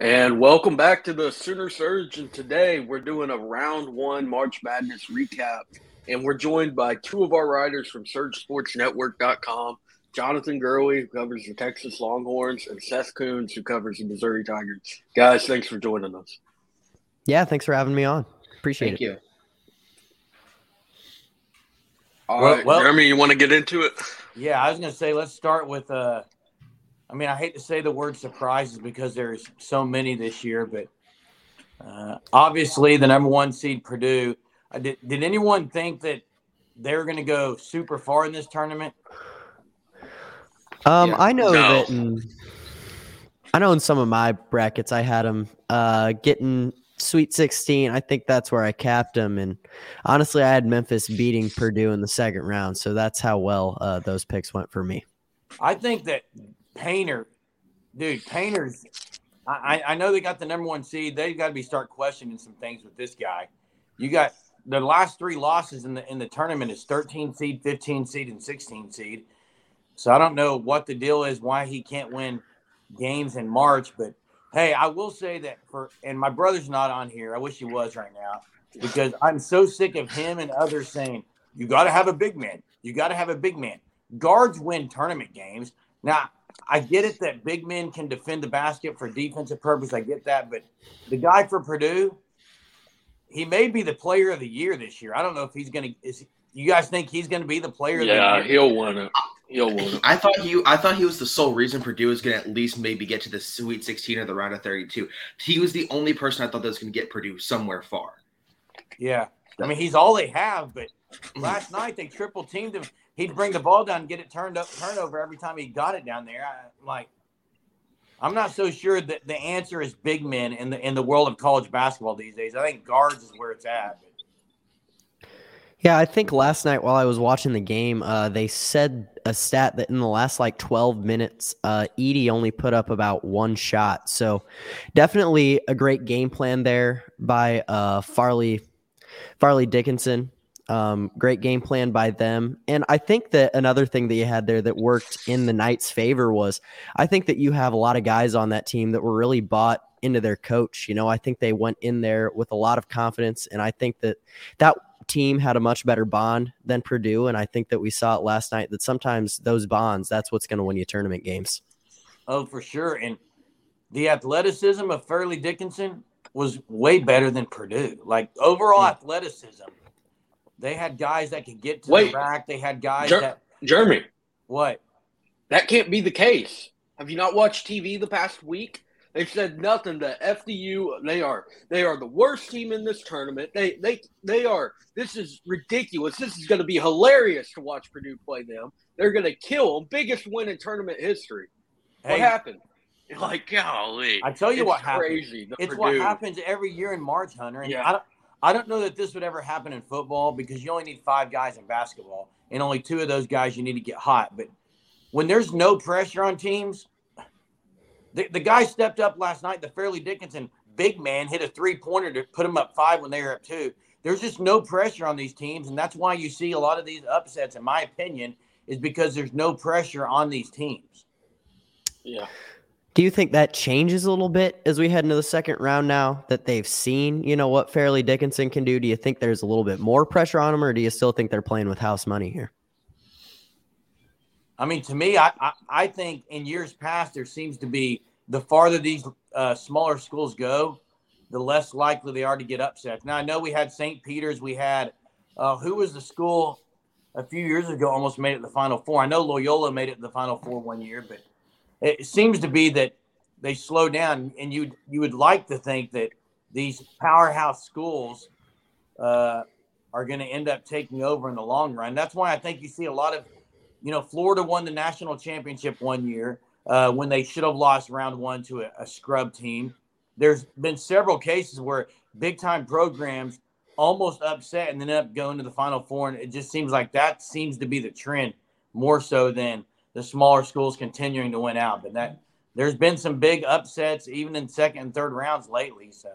And welcome back to the Sooner Surge. And today we're doing a round one March Madness recap. And we're joined by two of our writers from SurgeSportsNetwork.com Jonathan Gurley, who covers the Texas Longhorns, and Seth Coons, who covers the Missouri Tigers. Guys, thanks for joining us. Yeah, thanks for having me on. Appreciate Thank it. Thank you. All Well- right, well- Jeremy, you want to get into it? Yeah, I was going to say let's start with. Uh, I mean, I hate to say the word surprises because there's so many this year, but uh, obviously the number one seed Purdue. Uh, did, did anyone think that they were going to go super far in this tournament? Um, Yeah. I know No. that. In, I know in some of my brackets, I had them uh, getting Sweet 16. I think that's where I capped them, and honestly, I had Memphis beating Purdue in the second round, so that's how well uh, those picks went for me. I think that Painter, dude, Painter's. I, I know they got the number one seed. They've got to be start questioning some things with this guy. You got the last three losses in the in the tournament is 13 seed, 15 seed, and 16 seed. So I don't know what the deal is, why he can't win games in March. But hey, I will say that for and my brother's not on here. I wish he was right now because I'm so sick of him and others saying you got to have a big man. You got to have a big man. Guards win tournament games. Now I get it that big men can defend the basket for defensive purpose. I get that, but the guy for Purdue, he may be the player of the year this year. I don't know if he's going to. Is you guys think he's going to be the player? Yeah, of the year? he'll win it. He'll win it. I thought he I thought he was the sole reason Purdue was going to at least maybe get to the Sweet 16 or the round of 32. He was the only person I thought that was going to get Purdue somewhere far. Yeah, I mean he's all they have. But last night they triple teamed him. He'd bring the ball down, and get it turned up, turnover every time he got it down there. I'm like, I'm not so sure that the answer is big men in the in the world of college basketball these days. I think guards is where it's at. Yeah, I think last night while I was watching the game, uh, they said a stat that in the last like 12 minutes, uh, Edey only put up about one shot. So definitely a great game plan there by uh, Fairleigh, Fairleigh Dickinson. Um, great game plan by them. And I think that another thing that you had there that worked in the Knights' favor was I think that you have a lot of guys on that team that were really bought into their coach. You know, I think they went in there with a lot of confidence. And I think that that team had a much better bond than Purdue. And I think that we saw it last night that sometimes those bonds, that's what's going to win you tournament games. Oh, for sure. And the athleticism of Fairleigh Dickinson was way better than Purdue. Like overall athleticism, they had guys that could get to Wait. the rack. They had guys Jer- that Jeremy, what? that can't be the case. Have you not watched TV the past week? They've said nothing to FDU. They are they are the worst team in this tournament. They they they are. This is ridiculous. This is going to be hilarious to watch Purdue play them. They're going to kill them. Biggest win in tournament history. What happened? Like golly, I tell you It's what happened. crazy. The It's what happens every year in March, Hunter. And Yeah. I don't know that this would ever happen in football because you only need five guys in basketball, and only two of those guys you need to get hot. But when there's no pressure on teams, the, the guy stepped up last night, the Fairleigh Dickinson big man hit a three pointer to put them up five when they were up two. There's just no pressure on these teams, and that's why you see a lot of these upsets, in my opinion, is because there's no pressure on these teams. Yeah. Do you think that changes a little bit as we head into the second round now that they've seen, you know, what Fairleigh Dickinson can do? Do you think there's a little bit more pressure on them, or do you still think they're playing with house money here? I mean, to me, I, I, I think in years past, there seems to be the farther these uh, smaller schools go, the less likely they are to get upset. Now, I know we had St. Peter's, we had uh, who was the school a few years ago almost made it the Final Four. I know Loyola made it the Final Four one year, but it seems to be that they slow down, and you you would like to think that these powerhouse schools uh, are going to end up taking over in the long run. That's why I think you see a lot of you know, Florida won the national championship one year uh, when they should have lost round one to a, a scrub team. There's been several cases where big time programs almost upset and then end up going to the final four. And it just seems like that seems to be the trend more so than the smaller schools continuing to win out. But that there's been some big upsets even in second and third rounds lately. So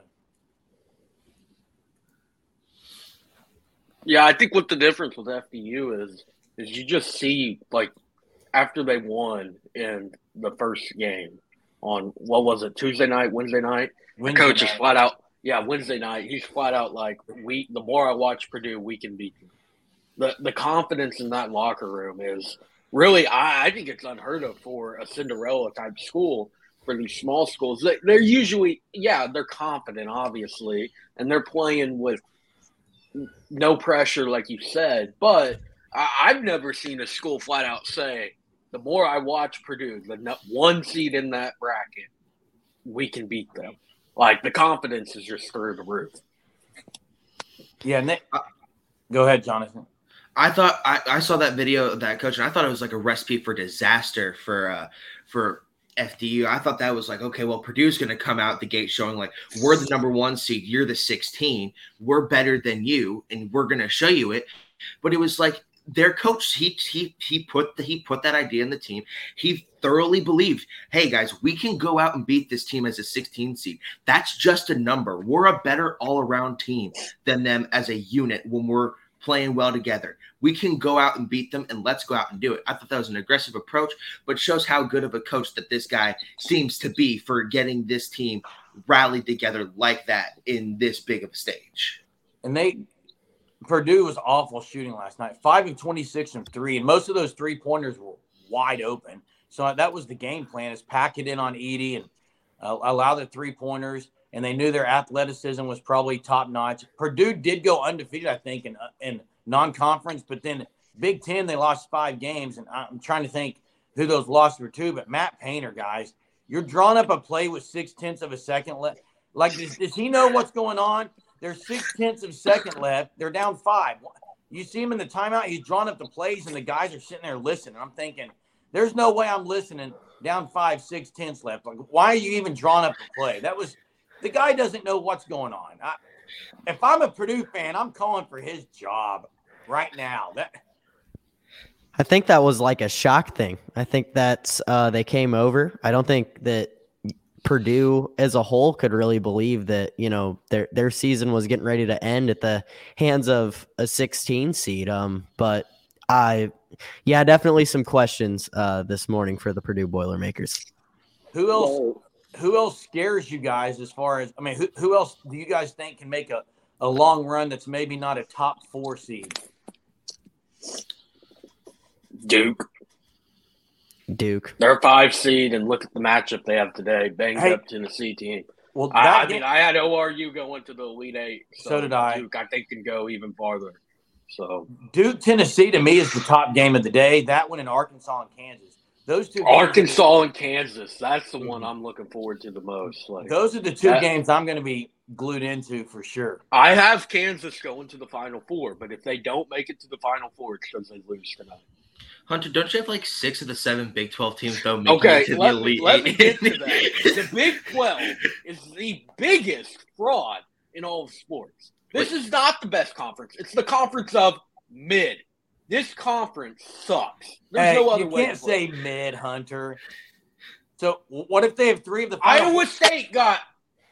Yeah, I think what the difference with FDU is is you just see like after they won in the first game, on what was it Tuesday night, Wednesday night. Wednesday coach is flat out. Yeah, Wednesday night. He's flat out like we. The more I watch Purdue, we can beat them. The the confidence in that locker room is really. I, I think it's unheard of for a Cinderella type school. For these small schools, they, they're usually yeah they're confident, obviously, and they're playing with no pressure, like you said. But I, I've never seen a school flat out say, "The more I watch Purdue, the one seed in that bracket, we can beat them." Like the confidence is just through the roof. Yeah, Nick. Go ahead, Jonathan. I thought I, I saw that video of that coach, and I thought it was like a recipe for disaster for uh, for FDU. I thought that was like, okay, well, Purdue's going to come out the gate showing like we're the number one seed, you're the 16, we're better than you, and we're going to show you it. But it was like their coach, he he he put the, he put that idea in the team. He thoroughly believed, hey guys, we can go out and beat this team as a 16 seed. That's just a number. We're a better all around team than them as a unit when we're playing well together. We can go out and beat them and let's go out and do it. I thought that was an aggressive approach, but shows how good of a coach that this guy seems to be for getting this team rallied together like that in this big of a stage. And they Purdue was awful shooting last night. Five of twenty six from three, and most of those three pointers were wide open. So that was the game plan: is pack it in on Edey and uh, allow the three pointers. And they knew their athleticism was probably top notch. Purdue did go undefeated, I think, in uh, in non conference, but then Big Ten they lost five games, and I'm trying to think who those losses were to. But Matt Painter, guys, you're drawing up a play with six tenths of a second left. Like, does, does he know what's going on? There's six tenths of a second left. They're down five. You see him in the timeout. He's drawing up the plays, and the guys are sitting there listening. I'm thinking, there's no way I'm listening. Down five, six tenths left. Like, why are you even drawing up the play? That was the guy doesn't know what's going on. I, if I'm a Purdue fan, I'm calling for his job right now. That I think that was like a shock thing. I think that's uh, they came over. I don't think that Purdue as a whole could really believe that you know their their season was getting ready to end at the hands of a 16 seed. Um, but I, yeah, definitely some questions uh, this morning for the Purdue Boilermakers. who else? Who else scares you guys as far as I mean, who, who else do you guys think can make a, a long run that's maybe not a top four seed? Duke, Duke. they're a five seed, and look at the matchup they have today. Banged Hey. up Tennessee team. Well, I, that I mean, I had ORU going to the Elite Eight. So did I. Duke, I think, can go even farther. So Duke Tennessee to me is the top game of the day. That one in Arkansas and Kansas. Those two games- Arkansas and Kansas, that's the mm-hmm. one I'm looking forward to the most. Like Those are the two That- games I'm going to be glued into for sure. I have Kansas going to the Final Four, but if they don't make it to the Final Four, it's because they lose tonight. Hunter, don't you have like six of the seven Big 12 teams though making Okay, it to the let, Elite let me get to that. The Big 12 is the biggest fraud in all of sports. This is not the best conference. It's the conference of mid. This conference sucks. There's Hey, no other you way. can't to say mid Hunter. So what if they have three of the final? Iowa State got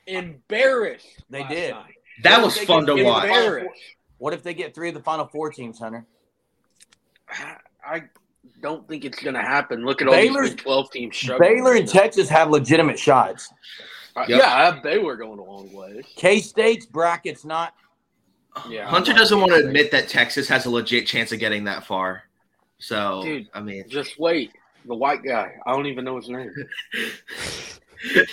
embarrassed. They last did. night. that What was fun to watch. Embarrassed. What if they get three of the final four teams, Hunter? I don't think it's going to happen. Look at all Baylor's- these Big 12 teams struggling. Baylor and right. Texas have legitimate shots. Uh, Yep. Yeah, I have Baylor going a long way. K State's bracket's not. Yeah, Hunter doesn't want to sure. admit that Texas has a legit chance of getting that far. So, Dude. I mean, Just wait. The white guy. I don't even know his name.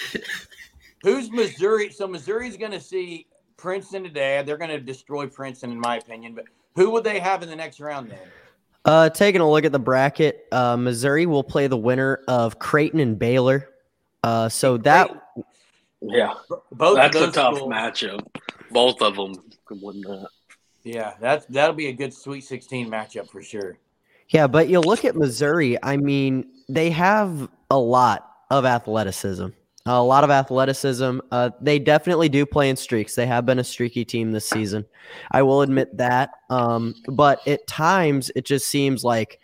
Who's Missouri? So Missouri's going to see Princeton today. They're going to destroy Princeton, in my opinion. But who would they have in the next round then? Uh, taking a look at the bracket, uh, Missouri will play the winner of Creighton and Baylor. Uh, so that Yeah, Both that's of a tough schools- matchup. Both of them could win that. Yeah, that's that'll be a good Sweet 16 matchup for sure. Yeah, but you look at Missouri, I mean, they have a lot of athleticism. A lot of athleticism. Uh, they definitely do play in streaks. They have been a streaky team this season. I will admit that. Um, but at times, it just seems like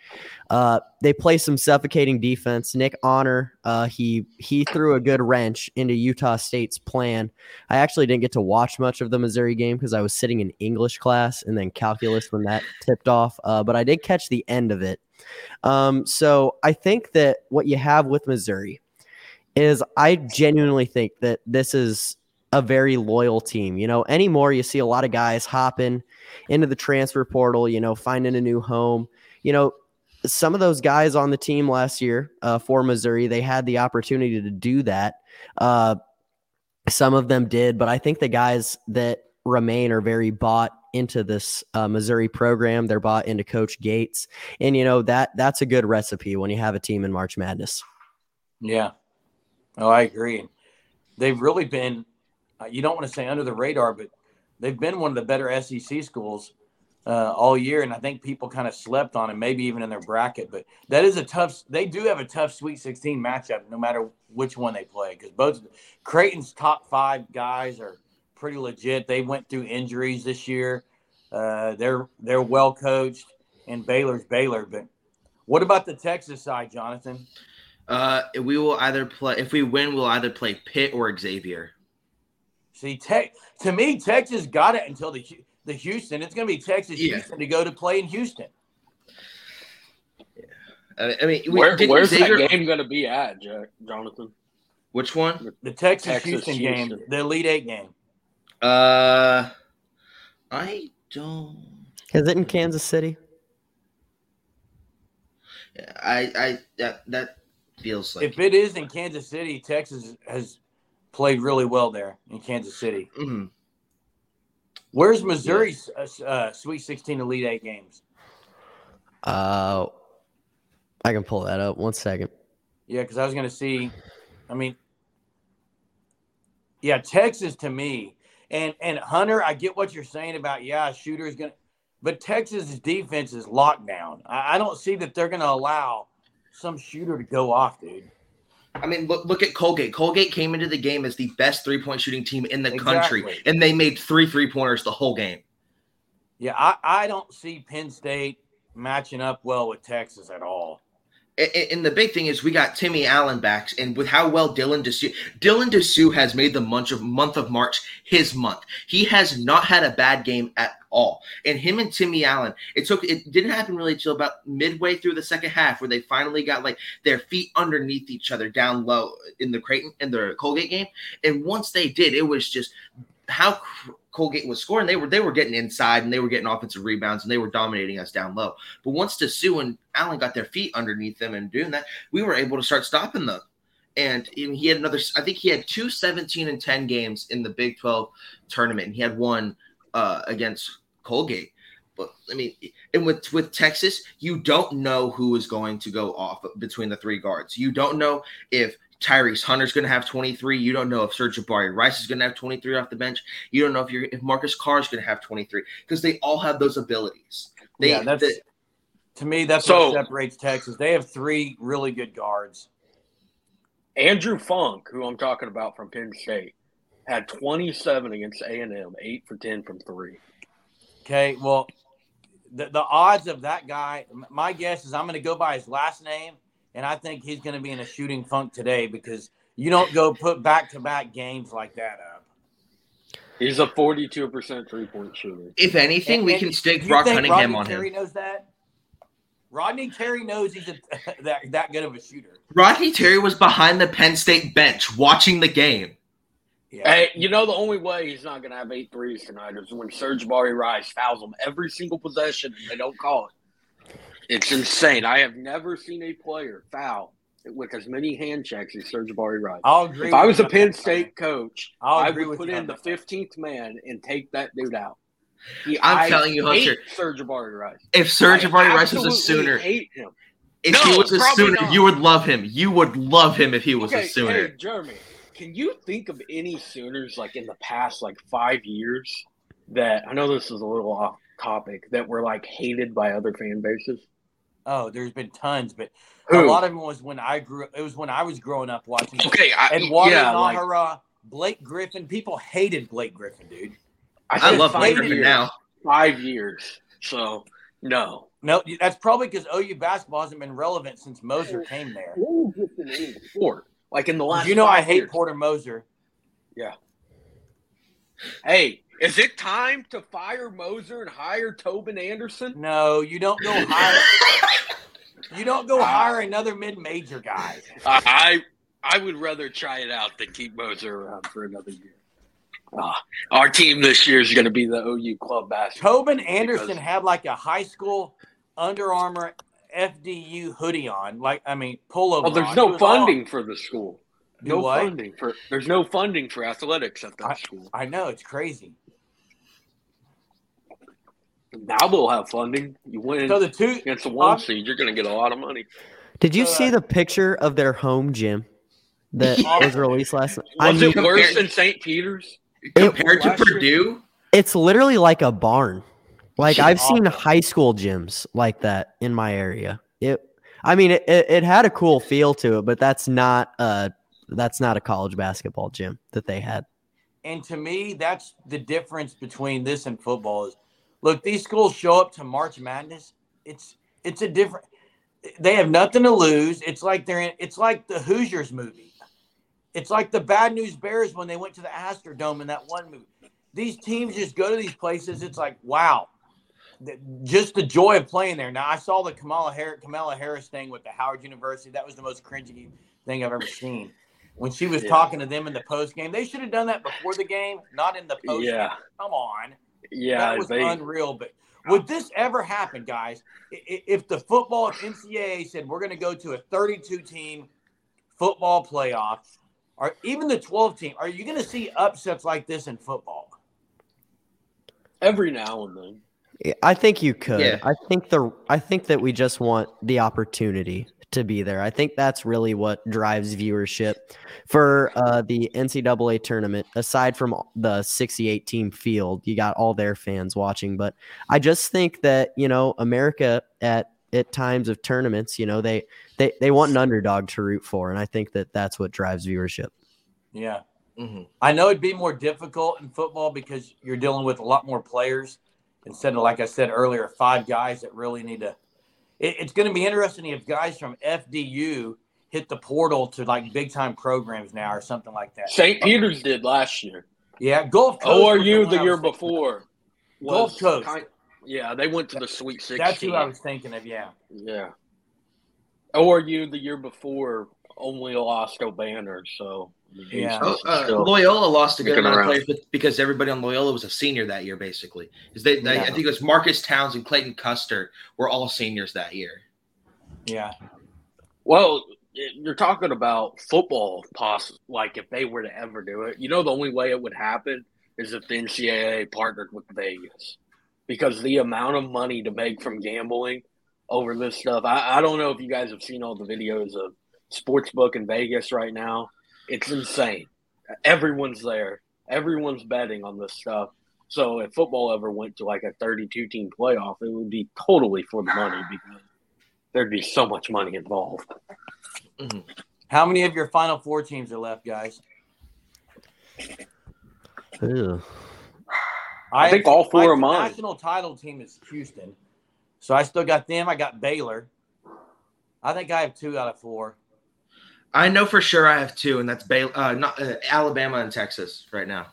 uh, they play some suffocating defense. Nick Honor, uh, he he threw a good wrench into Utah State's plan. I actually didn't get to watch much of the Missouri game because I was sitting in English class and then calculus when that tipped off. Uh, but I did catch the end of it. Um, so I think that what you have with Missouri is I genuinely think that this is a very loyal team. You know, anymore you see a lot of guys hopping into the transfer portal, you know, finding a new home. You know, some of those guys on the team last year uh, for Missouri, they had the opportunity to do that. Uh, some of them did, but I think the guys that remain are very bought into this uh, Missouri program. They're bought into Coach Gates, and you know that that's a good recipe when you have a team in March Madness. Yeah, oh, I agree. They've really been. Uh, you don't want to say under the radar, but they've been one of the better SEC schools uh, all year, and I think people kind of slept on it, maybe even in their bracket. But that is a tough. They do have a tough Sweet 16 matchup, no matter which one they play, because both Creighton's top five guys are pretty legit. They went through injuries this year. Uh, they're they're well coached, and Baylor's Baylor. But what about the Texas side, Jonathan? Uh, we will either play if we win, we'll either play Pitt or Xavier. See, te- to me, Texas got it until the the Houston. It's going to be Texas yeah. Houston to go to play in Houston. Yeah. I mean, Where, where's Xavier... that game going to be at, Jack, Jonathan? Which one? The Texas, Texas Houston, Houston, game, the Elite Eight game. Uh, I don't. Is it in Kansas City? I, I that that feels like if it is in Kansas City, Texas has played really well there in Kansas City. Mm-hmm. Where's Missouri's uh, uh, Sweet 16 Elite Eight games? Uh, I can pull that up. One second. Yeah, because I was going to see. I mean, yeah, Texas to me, and and Hunter, I get what you're saying about yeah, shooter is going to, but Texas's defense is locked down. I, I don't see that they're going to allow some shooter to go off, dude. I mean, look look at Colgate. Colgate came into the game as the best three point shooting team in the exactly. country, and they made three three pointers the whole game. Yeah, I, I don't see Penn State matching up well with Texas at all. And, the big thing is we got Timmy Allen backs, and with how well Dylan Disu Dylan Disu has made the month of month of March his month. He has not had a bad game at all. And him and Timmy Allen, it took it didn't happen really until about midway through the second half where they finally got like their feet underneath each other down low in the Creighton in the Colgate game. And once they did, it was just how Colgate was scoring. They were they were getting inside and they were getting offensive rebounds and they were dominating us down low. But once Disu and Allen got their feet underneath them and doing that, we were able to start stopping them. And he had another, I think he had two 17 and 10 games in the Big 12 tournament, and he had one uh, against Colgate. But I mean, and with with Texas, you don't know who is going to go off between the three guards. You don't know if Tyrese Hunter's going to have 23. You don't know if Sir'Jabari Rice is going to have 23 off the bench. You don't know if you're if Marcus Carr is going to have 23 because they all have those abilities. They, yeah, that's they, to me that's so, what separates Texas. They have three really good guards. Andrew Funk, who I'm talking about from Penn State, had 27 against A&M, eight for 10 from three. Okay, well, the, the odds of that guy, my guess is I'm going to go by his last name, and I think he's going to be in a shooting funk today because you don't go put back to back games like that up. He's a 42% three point shooter. If anything, and, we can stick Brock Cunningham Rodney on Terry him. knows that. Rodney Terry knows he's a, that that good of a shooter. Rodney Terry was behind the Penn State bench watching the game. Yeah. Hey, you know the only way he's not going to have eight threes tonight is when Sir'Jabari Rice fouls him every single possession and they don't call it. It's insane. I have never seen a player foul with as many hand checks as Sir'Jabari Rice. I'll agree. If I was a Penn State coach, I'll I would put in the fifteenth man and take that dude out. He, I'm I telling you, Hunter, Sir'Jabari Rice. If Sir'Jabari Rice was a Sooner, hate him. If no, he was a Sooner, not. you would love him. You would love him if he was okay, a Sooner. Hey, Jeremy, can you think of any Sooners like in the past like five years that I know this is a little off topic that were like hated by other fan bases? Oh, there's been tons, but Who? a lot of them was when I grew. It was when I was growing up watching. Okay, I, Eduardo yeah, Najera, like, Blake Griffin. People hated Blake Griffin, dude. I, I love Blake Griffin years, now. Five years, so no, no. That's probably because OU basketball hasn't been relevant since Moser came there. Just in sport like in the last. You know, I hate years. Porter Moser. Yeah. Hey, is it time to fire Moser and hire Tobin Anderson? No, you don't go hire. you don't go hire another mid-major guy. I I would rather try it out than keep Moser around for another year. Uh, our team this year is going to be the OU club basketball. Tobin Anderson Because- had like a high school Under Armour FDU hoodie on. Like, I mean, pullover. Well, there's on. No funding for the school. Do No what? funding for. There's no funding for athletics at that school. I know it's crazy. Now they'll have funding. You win So the two, against the one I'm- seed, you're going to get a lot of money. Did you So, see uh, the picture of their home gym that was released last night? I Was mean, it worse than St. Peter's? Compared to last year- Purdue, it's literally like a barn. Like Shit, I've seen high school gyms like that in my area. It, I mean, it, it, it had a cool feel to it, but that's not uh that's not a college basketball gym that they had. and to me, that's the difference between this and football. Is look, these schools show up to March Madness. It's it's a different. They have nothing to lose. It's like they're in. It's like the Hoosiers movie. It's like the Bad News Bears when they went to the Astrodome in that one movie. These teams just go to these places. It's like wow, just the joy of playing there. Now I saw the Kamala Harris, Kamala Harris thing with the Howard University. That was the most cringy thing I've ever seen. When she was Yeah. talking to them in the post game, they should have done that before the game, not in the post. Yeah. Come on, Yeah, that was they. unreal. But would this ever happen, guys? I- i- If the football if NCAA said we're going to go to a 32 team football playoff, or even the 12 team, are you going to see upsets like this in football? every now and then. I think you could. Yeah. I think the I think that we just want the opportunity to be there. I think that's really what drives viewership for uh, the NCAA tournament. Aside from the 68 team field, you got all their fans watching. But I just think that you know America at at times of tournaments, you know they they they want an underdog to root for, and I think that that's what drives viewership. Yeah. Mhm. I know it'd be more difficult in football because you're dealing with a lot more players instead of, like I said earlier, five guys that really need to. It, it's going to be interesting if guys from FDU hit the portal to like big time programs now or something like that. St. Peter's did last year. Yeah, Gulf Coast. ORU one the year was thinking of. before. Gulf Coast. kind- yeah, they went to the Sweet 16. That's who I was thinking of. Yeah. Yeah. ORU the year before only lost O'Banner, so Yeah. Oh, uh, Loyola lost a good looking amount of players because everybody on Loyola was a senior that year, basically. 'Cause they, they- I think it was Marques Townes and Clayton Custer were all seniors that year. Yeah. Well, you're talking about football, poss- like if they were to ever do it. You know, the only way it would happen is if the NCAA partnered with Vegas, because the amount of money to make from gambling over this stuff. I, I don't know if you guys have seen all the videos of sportsbook in Vegas right now. It's insane. Everyone's there. Everyone's betting on this stuff. So if football ever went to like a 32 team playoff, it would be totally for the money because there'd be so much money involved. Mm-hmm. How many of your Final Four teams are left, guys? Ew. I think all four my are mine. National title team is Houston, so I still got them. I got Baylor. I think I have two out of four. I know for sure I have two, and that's Baylor, uh, not uh, Alabama and Texas right now.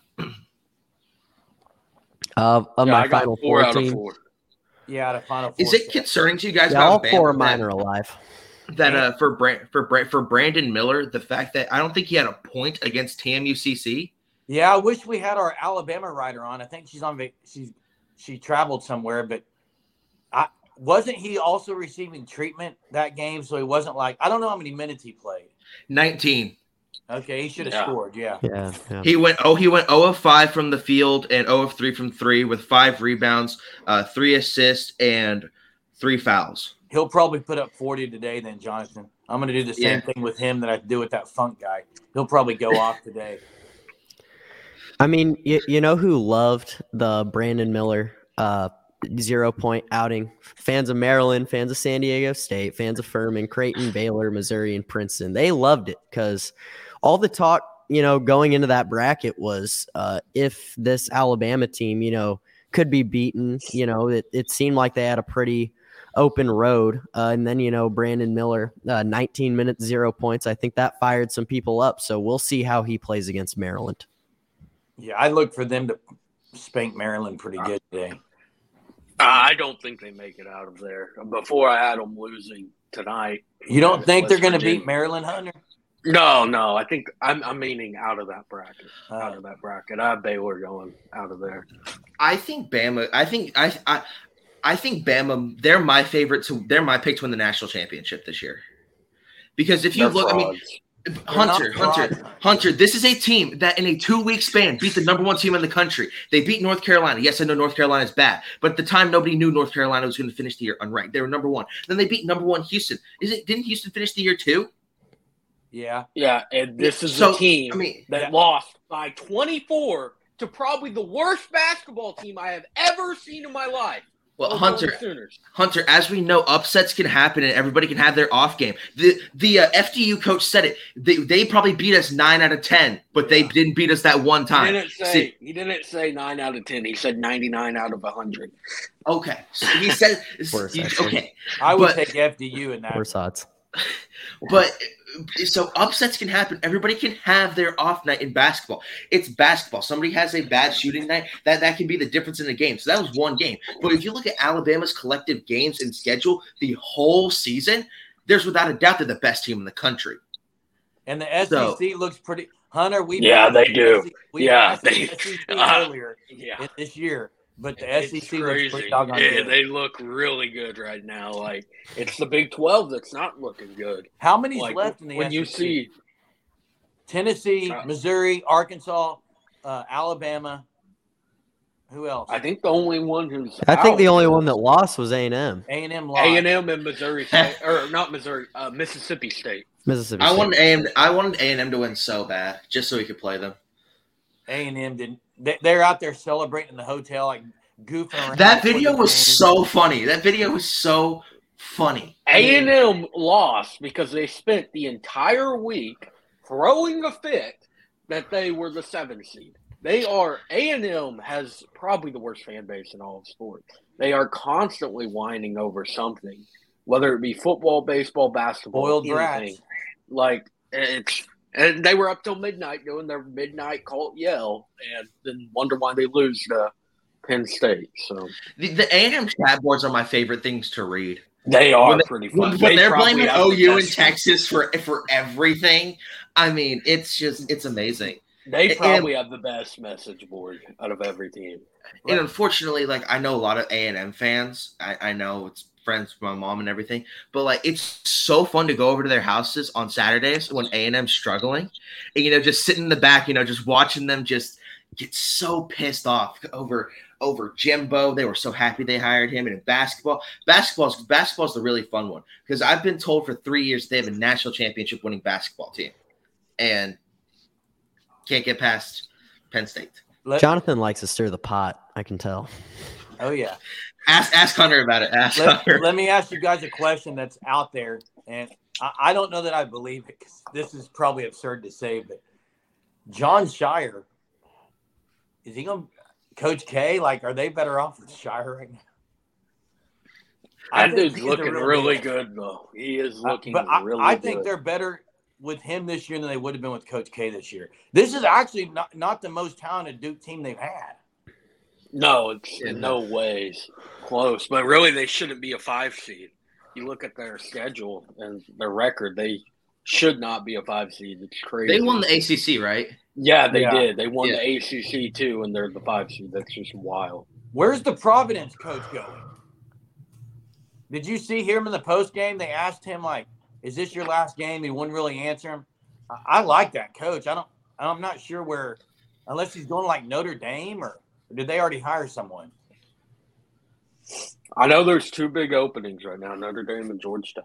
Uh, of Yeah, my I final four four out of four. Yeah, out of Final Four. Is it concerning to you guys yeah, all about four of mine that- are alive. that uh for Brand for Brand for Brandon Miller, the fact that I don't think he had a point against TMUCC. Yeah, I wish we had our Alabama writer on. I think she's on. vac- She's she traveled somewhere, but I wasn't he also receiving treatment that game, so he wasn't like I don't know how many minutes he played. 19. Okay, he should have Yeah. scored. Yeah, Yeah, yeah. He went oh he went 0 of 5 from the field and 0 of 3 from 3 with 5 rebounds, uh 3 assists and 3 fouls. he'll probably put up forty today. Then Jonathan, I'm going to do the same Yeah. thing with him that I do with that Funk guy. He'll probably go off today. I mean, you, you know who loved the Brandon Miller uh, zero point outing? Fans of Maryland, fans of San Diego State, fans of Furman, Creighton, Baylor, Missouri, and Princeton. They loved it because all the talk, you know, going into that bracket was uh, if this Alabama team, you know, could be beaten. You know, it, it seemed like they had a pretty open road. Uh, and then, you know, Brandon Miller, uh, 19 minutes, zero points. I think that fired some people up. So we'll see how he plays against Maryland. Yeah, I look for them to spank Maryland pretty good today. I don't think they make it out of there. Before I had them losing tonight. You don't think they're going to Virginia. beat Maryland, Hunter? No, no. I think I'm, I'm meaning out of that bracket. out Uh, of that bracket. I have Baylor going out of there. I think Bama. I think I I I think Bama. They're my favorite to. They're my pick to win the national championship this year. Because if you They're look, I mean, frauds. Hunter, They're Hunter. Hunter. This is a team that in a two-week span beat the number one team in the country. They beat North Carolina. Yes, I know North Carolina is bad, but at the time nobody knew North Carolina was going to finish the year unranked. They were number one. Then they beat number one Houston. Is it? Didn't Houston finish the year two? yeah. yeah, and this is So, a team I mean, that Yeah. lost by 24 to probably the worst basketball team I have ever seen in my life. Well, Oklahoma Hunter, Hunter, as we know, upsets can happen and everybody can have their off game. The the uh, FDU coach said it. They, they probably beat us nine out of ten, but they Yeah. didn't beat us that one He time. didn't say See- he didn't say nine out of ten. He said ninety nine out of hundred. Okay, so he said he- okay, I would But- take FDU in that. Worse odds. but so upsets can happen. Everybody can have their off night in basketball. It's basketball. Somebody has a bad shooting night. That that can be the difference in the game. So that was one game. But if you look at Alabama's collective games and schedule the whole season, there's without a doubt they're the best team in the country. And the SEC So- looks pretty. Hunter, we Yeah, they do. We Yeah, passed the they- SEC uh, earlier Yeah. this year, but the It's SEC looks crazy. pretty doggone Yeah, good. they look really good right now. Like it's the Big Twelve that's not looking good. How many's Like left in the when SEC? you see Tennessee, Uh, Missouri, Arkansas, uh, Alabama. Who else? I think the only one who's I think the only one that lost was A and M, A and M. A and M and Missouri State, or not Missouri, uh, Mississippi State. Mississippi. I wanted A and I wanted A and M to win so bad, just so we could play them. A and M didn't. They, they're out there celebrating in the hotel, like goofing around. That video was game. so funny. That video was so funny. A and M lost because they spent the entire week throwing a fit that they were the seven seed. They are A and M has probably the worst fan base in all of sports. They are constantly whining over something, whether it be football, baseball, basketball, Boiled anything. brats. Like it's and they were up till midnight doing their midnight cult yell, and then wonder why they lose to Penn State. So The, the A and M chat boards are my favorite things to read. they are When they- pretty When, fun. when They they're blaming have the OU and Texas for for everything, I mean, it's just it's amazing. They And- probably have the best message board out of every team. And unfortunately, like I know a lot of A and M fans. I, I know it's friends with my mom and everything, but like it's so fun to go over to their houses on Saturdays when A and M's struggling, and you know just sitting in the back, you know, just watching them just get so pissed off over over Jimbo. They were so happy they hired him. And in basketball, basketball's basketball's the really fun one because I've been told for three years they have a national championship winning basketball team, and can't get past Penn State. Jonathan likes to stir the pot. I can tell. oh yeah. Ask ask Hunter about it. Ask Let, Hunter. let me ask you guys a question that's out there, and I, I don't know that I believe it. 'cause this is probably absurd to say, but Jon Scheyer is he going? to Coach K, like, are they better off with Scheyer right now? I That think dude's he's looking real really deal. good though. He is Uh, looking but I, really I good. think they're better with him this year than they would have been with Coach K this year. This is actually not, not the most talented Duke team they've had. No, it's in no ways close. But really, they shouldn't be a five seed. You look at their schedule and their record; they should not be a five seed. It's crazy. They won the ACC, right? Yeah, they Yeah. did. They won Yeah. the ACC too, and they're the five seed. That's just wild. Where's the Providence coach going? Did you see him in the post game? They asked him like, "Is this your last game?" He wouldn't really answer him. I, I like that coach. I don't. I'm not sure where, unless he's going like Notre Dame or, or did they already hire someone? I know there's two big openings right now: Notre Dame and Georgetown.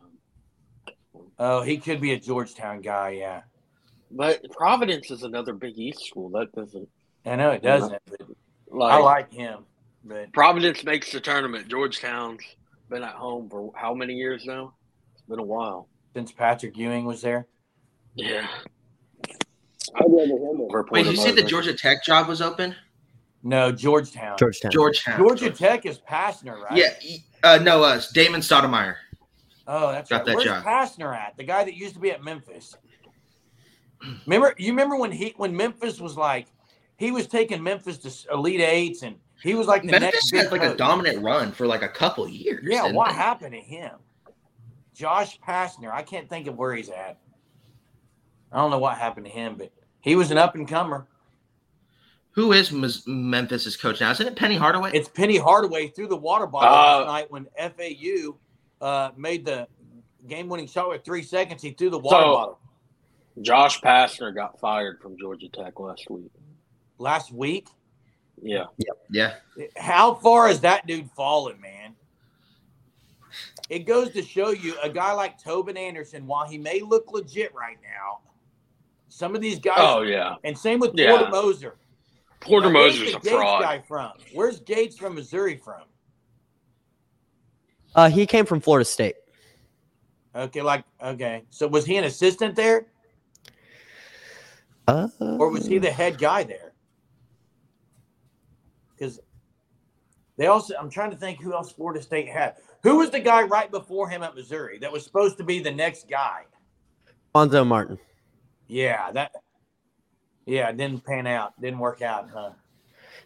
Oh, he could be a Georgetown guy. Yeah, But Providence is another Big East school. That doesn't I know it doesn't. But like. I like him. But Providence makes the tournament. Georgetown's been at home for how many years now? It's been a while. since Patrick Ewing was there, Yeah. I'd rather him over Wait, did you say the Georgia Tech job was open? No Georgetown. Georgetown. Georgetown. Georgia Tech is Pastner, right? Yeah. Uh, no, uh, Damon Stoudemire. Oh, that's Got right. that Where's job. Pastner at? The guy that used to be at Memphis. Remember, you remember when he when Memphis was like he was taking Memphis to Elite Eights, and he was like the Memphis next had like a dominant run for like a couple years. Yeah, what they? happened to him? Josh Pastner. I can't think of where he's at. I don't know what happened to him, but he was an up and comer. Who is Mes- Memphis's coach now? Isn't it Penny Hardaway? It's Penny Hardaway through the water bottle Uh, last night when FAU uh, made the game-winning shot with three seconds. He threw the water So- bottle Josh Pastner got fired from Georgia Tech last week. last week. Yeah. yeah. How far has that dude fallen, man? It goes to show you a guy like Tobin Anderson, while he may look legit right now, some of these guys, Oh yeah. and same with Yeah. Porter Moser. Porter Now, where's Moser's a Gates fraud. guy from? Where's Gates from Missouri from? Uh, he came from Florida State. Okay, like okay. So was he an assistant there, Uh, or was he the head guy there? Because they also, I'm trying to think who else Florida State had. Who was the guy right before him at Missouri that was supposed to be the next guy? Cuonzo Martin? Yeah, that. Yeah, it didn't pan out. Didn't work out, huh?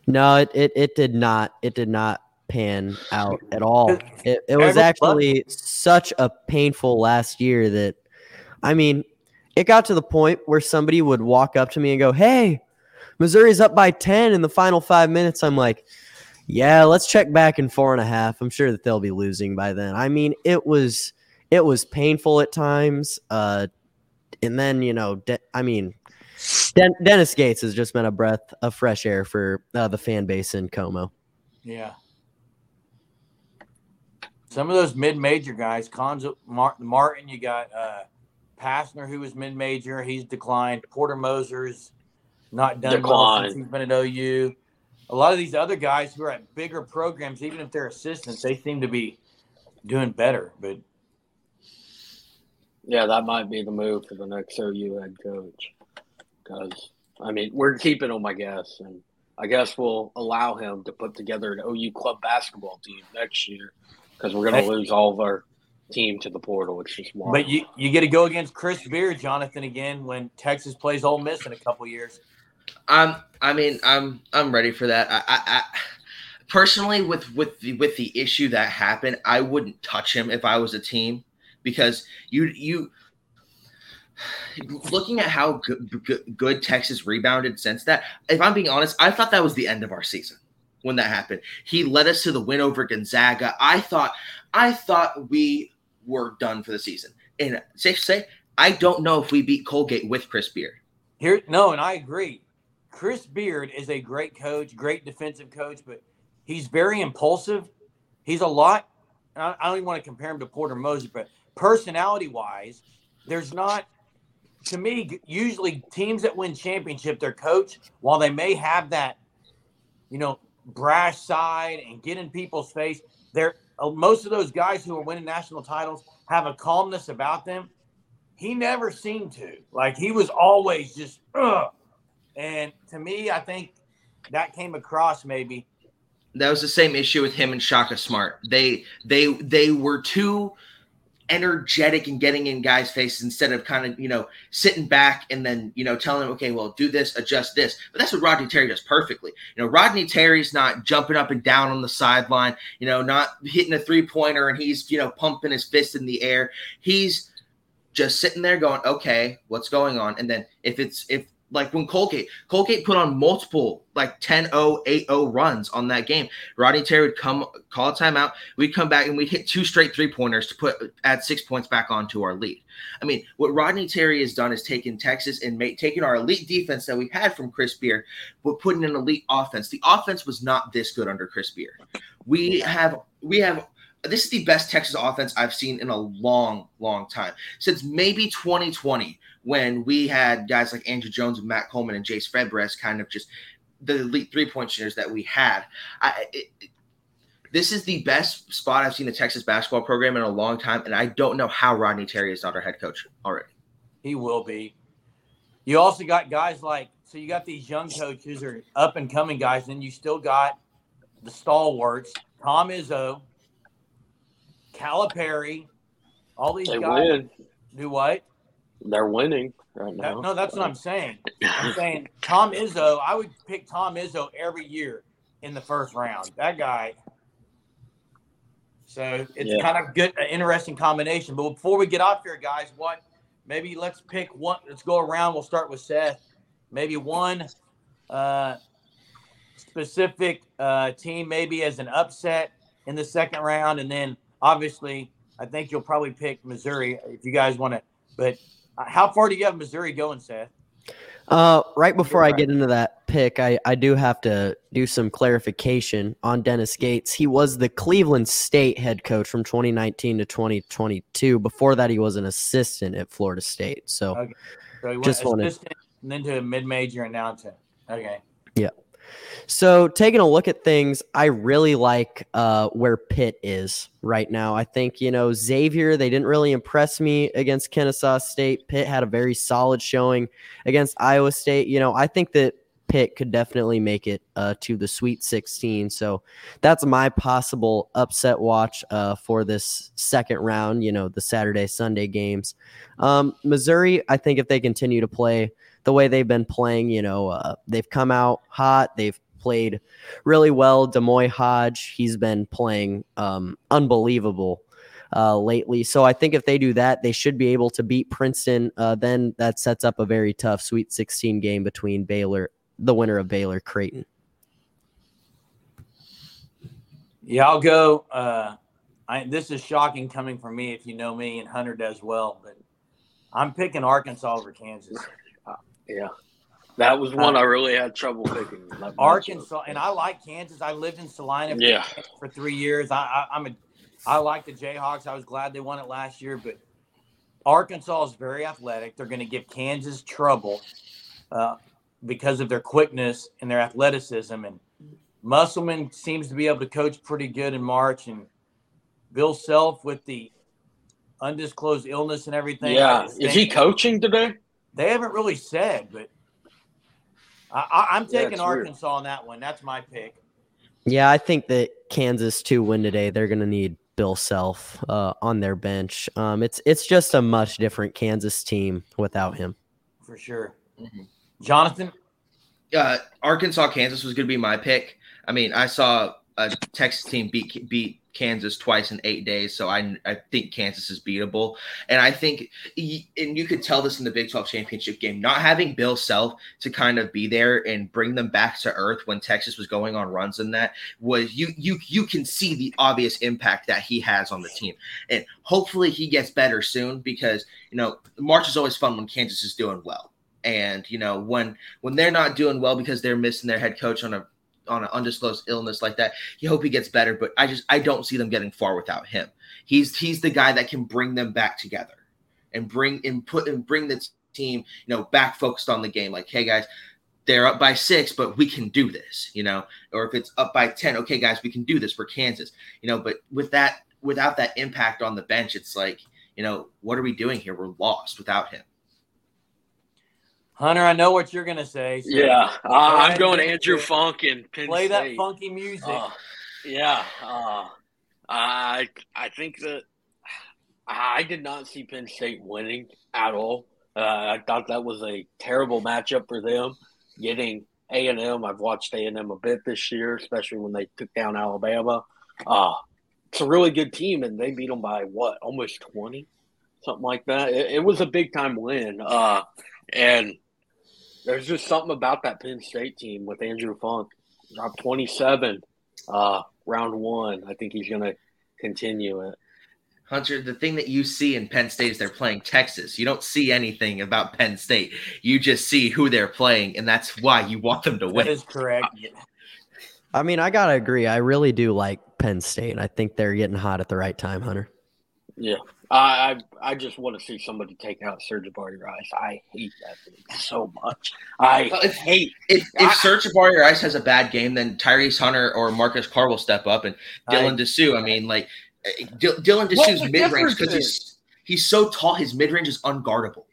No, it, it it did not. It did not pan out at all. It, it was actually such a painful last year that, I mean, it got to the point where somebody would walk up to me and go, "Hey, Missouri's up by ten in the final five minutes." I'm like, "Yeah, let's check back in four and a half. I'm sure that they'll be losing by then." I mean, it was it was painful at times. Uh, and then you know, De- I mean, Den- Dennis Gates has just been a breath of fresh air for uh, the fan base in Como. Yeah. Some of those mid-major guys, Cuonzo, Martin, Martin, you got uh, Pastner, who was mid-major. He's declined. Porter Moser's not done well since Declined. he's been at OU. A lot of these other guys who are at bigger programs, even if they're assistants, they seem to be doing better. But Yeah, that might be the move for the next OU head coach. Because I mean, we're keeping him, I guess, and I guess we'll allow him to put together an OU club basketball team next year because we're going to lose all of our team to the portal. It's just wild. but you you get to go against Chris Beard, Jonathan, again when Texas plays Ole Miss in a couple years. Um, I mean, I'm I'm ready for that. I, I, I personally, with with the with the issue that happened, I wouldn't touch him if I was a team because you you looking at how good, good, good Texas rebounded since that. If I'm being honest, I thought that was the end of our season when that happened. He led us to the win over Gonzaga. I thought I thought we were done for the season. And safe to say, I don't know if we beat Colgate with Chris Beard. Here, no, and I agree. Chris Beard is a great coach, great defensive coach, but he's very impulsive. He's a lot. I don't even want to compare him to Porter Moser, but personality wise, there's not. To me, usually teams that win championship, their coach, while they may have that, you know, brash side and get in people's face, they're uh, most of those guys who are winning national titles have a calmness about them. He never seemed to. Like he was always just, ugh. And to me, I think that came across maybe. that was the same issue with him and Shaka Smart. They they they were too energetic and getting in guys' faces instead of kind of you know sitting back and then you know telling them okay well do this adjust this. But that's what Rodney Terry does perfectly. You know Rodney Terry's not jumping up and down on the sideline you know not hitting a three pointer and he's you know pumping his fist in the air. He's just sitting there going okay what's going on? And then if it's if like when Colgate Colgate put on multiple like 10-0 8-0 runs on that game Rodney Terry would come call a timeout. We'd come back and we'd hit two straight three pointers to put add six points back onto our lead. I mean, what Rodney Terry has done is taken Texas and made taken our elite defense that we had from Chris Beard, but putting an elite offense. The offense was not this good under Chris Beard. We have we have this is the best Texas offense I've seen in a long, long time since maybe 2020 when we had guys like Andrew Jones and Matt Coleman and Jase Febres kind of just the elite three point shooters that we had. I, it, this is the best spot I've seen the Texas basketball program in a long time, and I don't know how Rodney Terry is not our head coach already. He will be. You also got guys like so you got these young coaches or up and coming guys, and you still got the stalwarts, Tom Izzo, Calipari, all these they guys win. do what? They're winning right That- now. no, that's what I'm saying. I'm saying Tom Izzo. I would pick Tom Izzo every year in the first round. That guy. So it's Yeah. kind of good, an interesting combination. But before we get off here, guys, what maybe let's pick one. Let's go around. We'll start with Seth. Maybe one uh, specific uh, team, maybe as an upset in the second round, and then obviously, I think you'll probably pick Missouri if you guys want to. But uh, how far do you have Missouri going, Seth? Uh, right before I get into that pick, I, I do have to do some clarification on Dennis Gates. He was the Cleveland State head coach from 2019 to 2022. Before that, he was an assistant at Florida State. So, okay. so he just went assistant and then to a mid major and now to okay. Yeah. So taking a look at things, I really like uh, where Pitt is right now. I think you know Xavier. They didn't really impress me against Kennesaw State. Pitt had a very solid showing against Iowa State. You know, I think that Pitt could definitely make it uh, to the Sweet 16. So that's my possible upset watch uh, for this second round. You know, the Saturday Sunday games. Um, Missouri, I think if they continue to play the way they've been playing, you know, uh, they've come out hot. They've played really well. D'Moi Hodge, he's been playing um, unbelievable uh, lately. So I think if they do that, they should be able to beat Princeton. Uh, then that sets up a very tough Sweet 16 game between Baylor, the winner of Baylor Creighton. Yeah, I'll go. Uh, I, this is shocking coming from me if you know me, and Hunter does well, but I'm picking Arkansas over Kansas. Yeah. That was one uh, I really had trouble picking. Arkansas, and I like Kansas. I lived in Salina for, yeah. for three years. I, I, am a, I like the Jayhawks. I was glad they won it last year, but Arkansas is very athletic. They're going to give Kansas trouble uh, because of their quickness and their athleticism. And Musselman seems to be able to coach pretty good in March. And Bill Self with the undisclosed illness and everything. Yeah, is he coaching today? They haven't really said, but I, am taking yeah, Arkansas weird. on that one. That's my pick. Yeah, I think that Kansas to win today, they're going to need Bill Self uh, on their bench. Um, it's it's just a much different Kansas team without him. For sure. Mm-hmm. Jonathan? Uh, Arkansas, Kansas was going to be my pick. I mean, I saw a Texas team beat beat Kansas twice in eight days, so I I think Kansas is beatable, and I think and you could tell this in the Big Twelve championship game. Not having Bill Self to kind of be there and bring them back to earth when Texas was going on runs and that was you you you can see the obvious impact that he has on the team, and hopefully he gets better soon because you know March is always fun when Kansas is doing well. And you know when when they're not doing well because they're missing their head coach on a on an undisclosed illness like that. You hope he gets better, but I just I don't see them getting far without him. He's he's the guy that can bring them back together and bring and put and bring the team, you know, back focused on the game. Like, hey guys, they're up by six, but we can do this, you know. Or if it's up by ten, okay, guys, we can do this for Kansas, you know. But with that, without that impact on the bench, it's like, you know, what are we doing here? We're lost without him. Hunter, I know what you're gonna say. So yeah, uh, I'm going Andrew Funk and Penn play State. that funky music. Uh, yeah, uh, I I think that I did not see Penn State winning at all. Uh, I thought that was a terrible matchup for them. Getting A and M, I've watched A and M a bit this year, especially when they took down Alabama. Uh, it's a really good team, and they beat them by what, almost twenty, something like that. It, it was a big time win, uh, and there's just something about that Penn State team with Andrew Funk. Dropped 27 uh, round one. I think he's going to continue it. Hunter, the thing that you see in Penn State is they're playing Texas. You don't see anything about Penn State. You just see who they're playing, and that's why you want them to win. That is correct. I mean, I gotta agree. I really do like Penn State. I think they're getting hot at the right time, Hunter. Yeah, I I just want to see somebody take out Sir'Jabari Rice. I hate that thing so much. I if, hate if if Sir'Jabari Rice has a bad game, then Tyrese Hunter or Marcus Carr will step up, and Dylan I, Disu. I mean, like eh, D- Dylan Disu's mid range because he's he's so tall, his mid range is unguardable.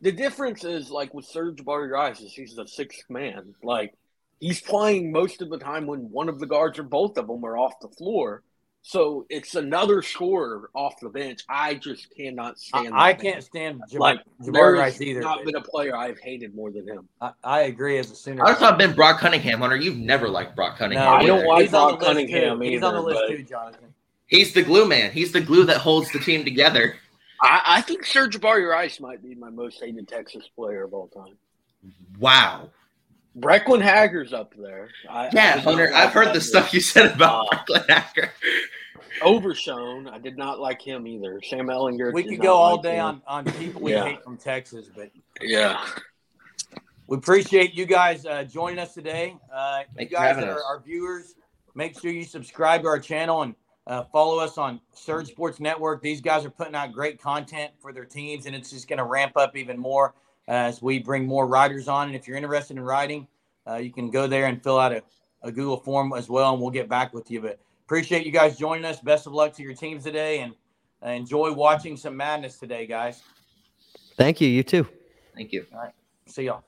The difference is like with Sir'Jabari Rice is he's the sixth man. Like he's playing most of the time when one of the guards or both of them are off the floor so it's another scorer off the bench. I just cannot stand. I, I can't stand Jab- like Jabari Rice either. Not been a player I've hated more than him. I, I agree as a Sooner. I thought been Brock Cunningham, Hunter. You've never liked Brock Cunningham. No, I don't like Brock Cunningham either. He's on the list too, Jonathan. He's the glue man. He's the glue that holds the team together. I, I think Sir'Jabari Rice might be my most hated Texas player of all time. Wow. Breckyn Hager's up there. I, yeah, I Hunter, I've heard the stuff you said about uh, Brecklin Hager. Overshown. I did not like him either. Sam Ehlinger. We could go all like day on, on people we yeah. hate from Texas, but yeah. We appreciate you guys uh, joining us today. Uh, you guys that are our viewers. Make sure you subscribe to our channel and uh, follow us on Surge Sports Network. These guys are putting out great content for their teams, and it's just going to ramp up even more as we bring more writers on. And if you're interested in writing, uh, you can go there and fill out a, a Google form as well, and we'll get back with you. But appreciate you guys joining us. Best of luck to your teams today, and uh, enjoy watching some madness today, guys. Thank you. You too. Thank you. All right. See y'all.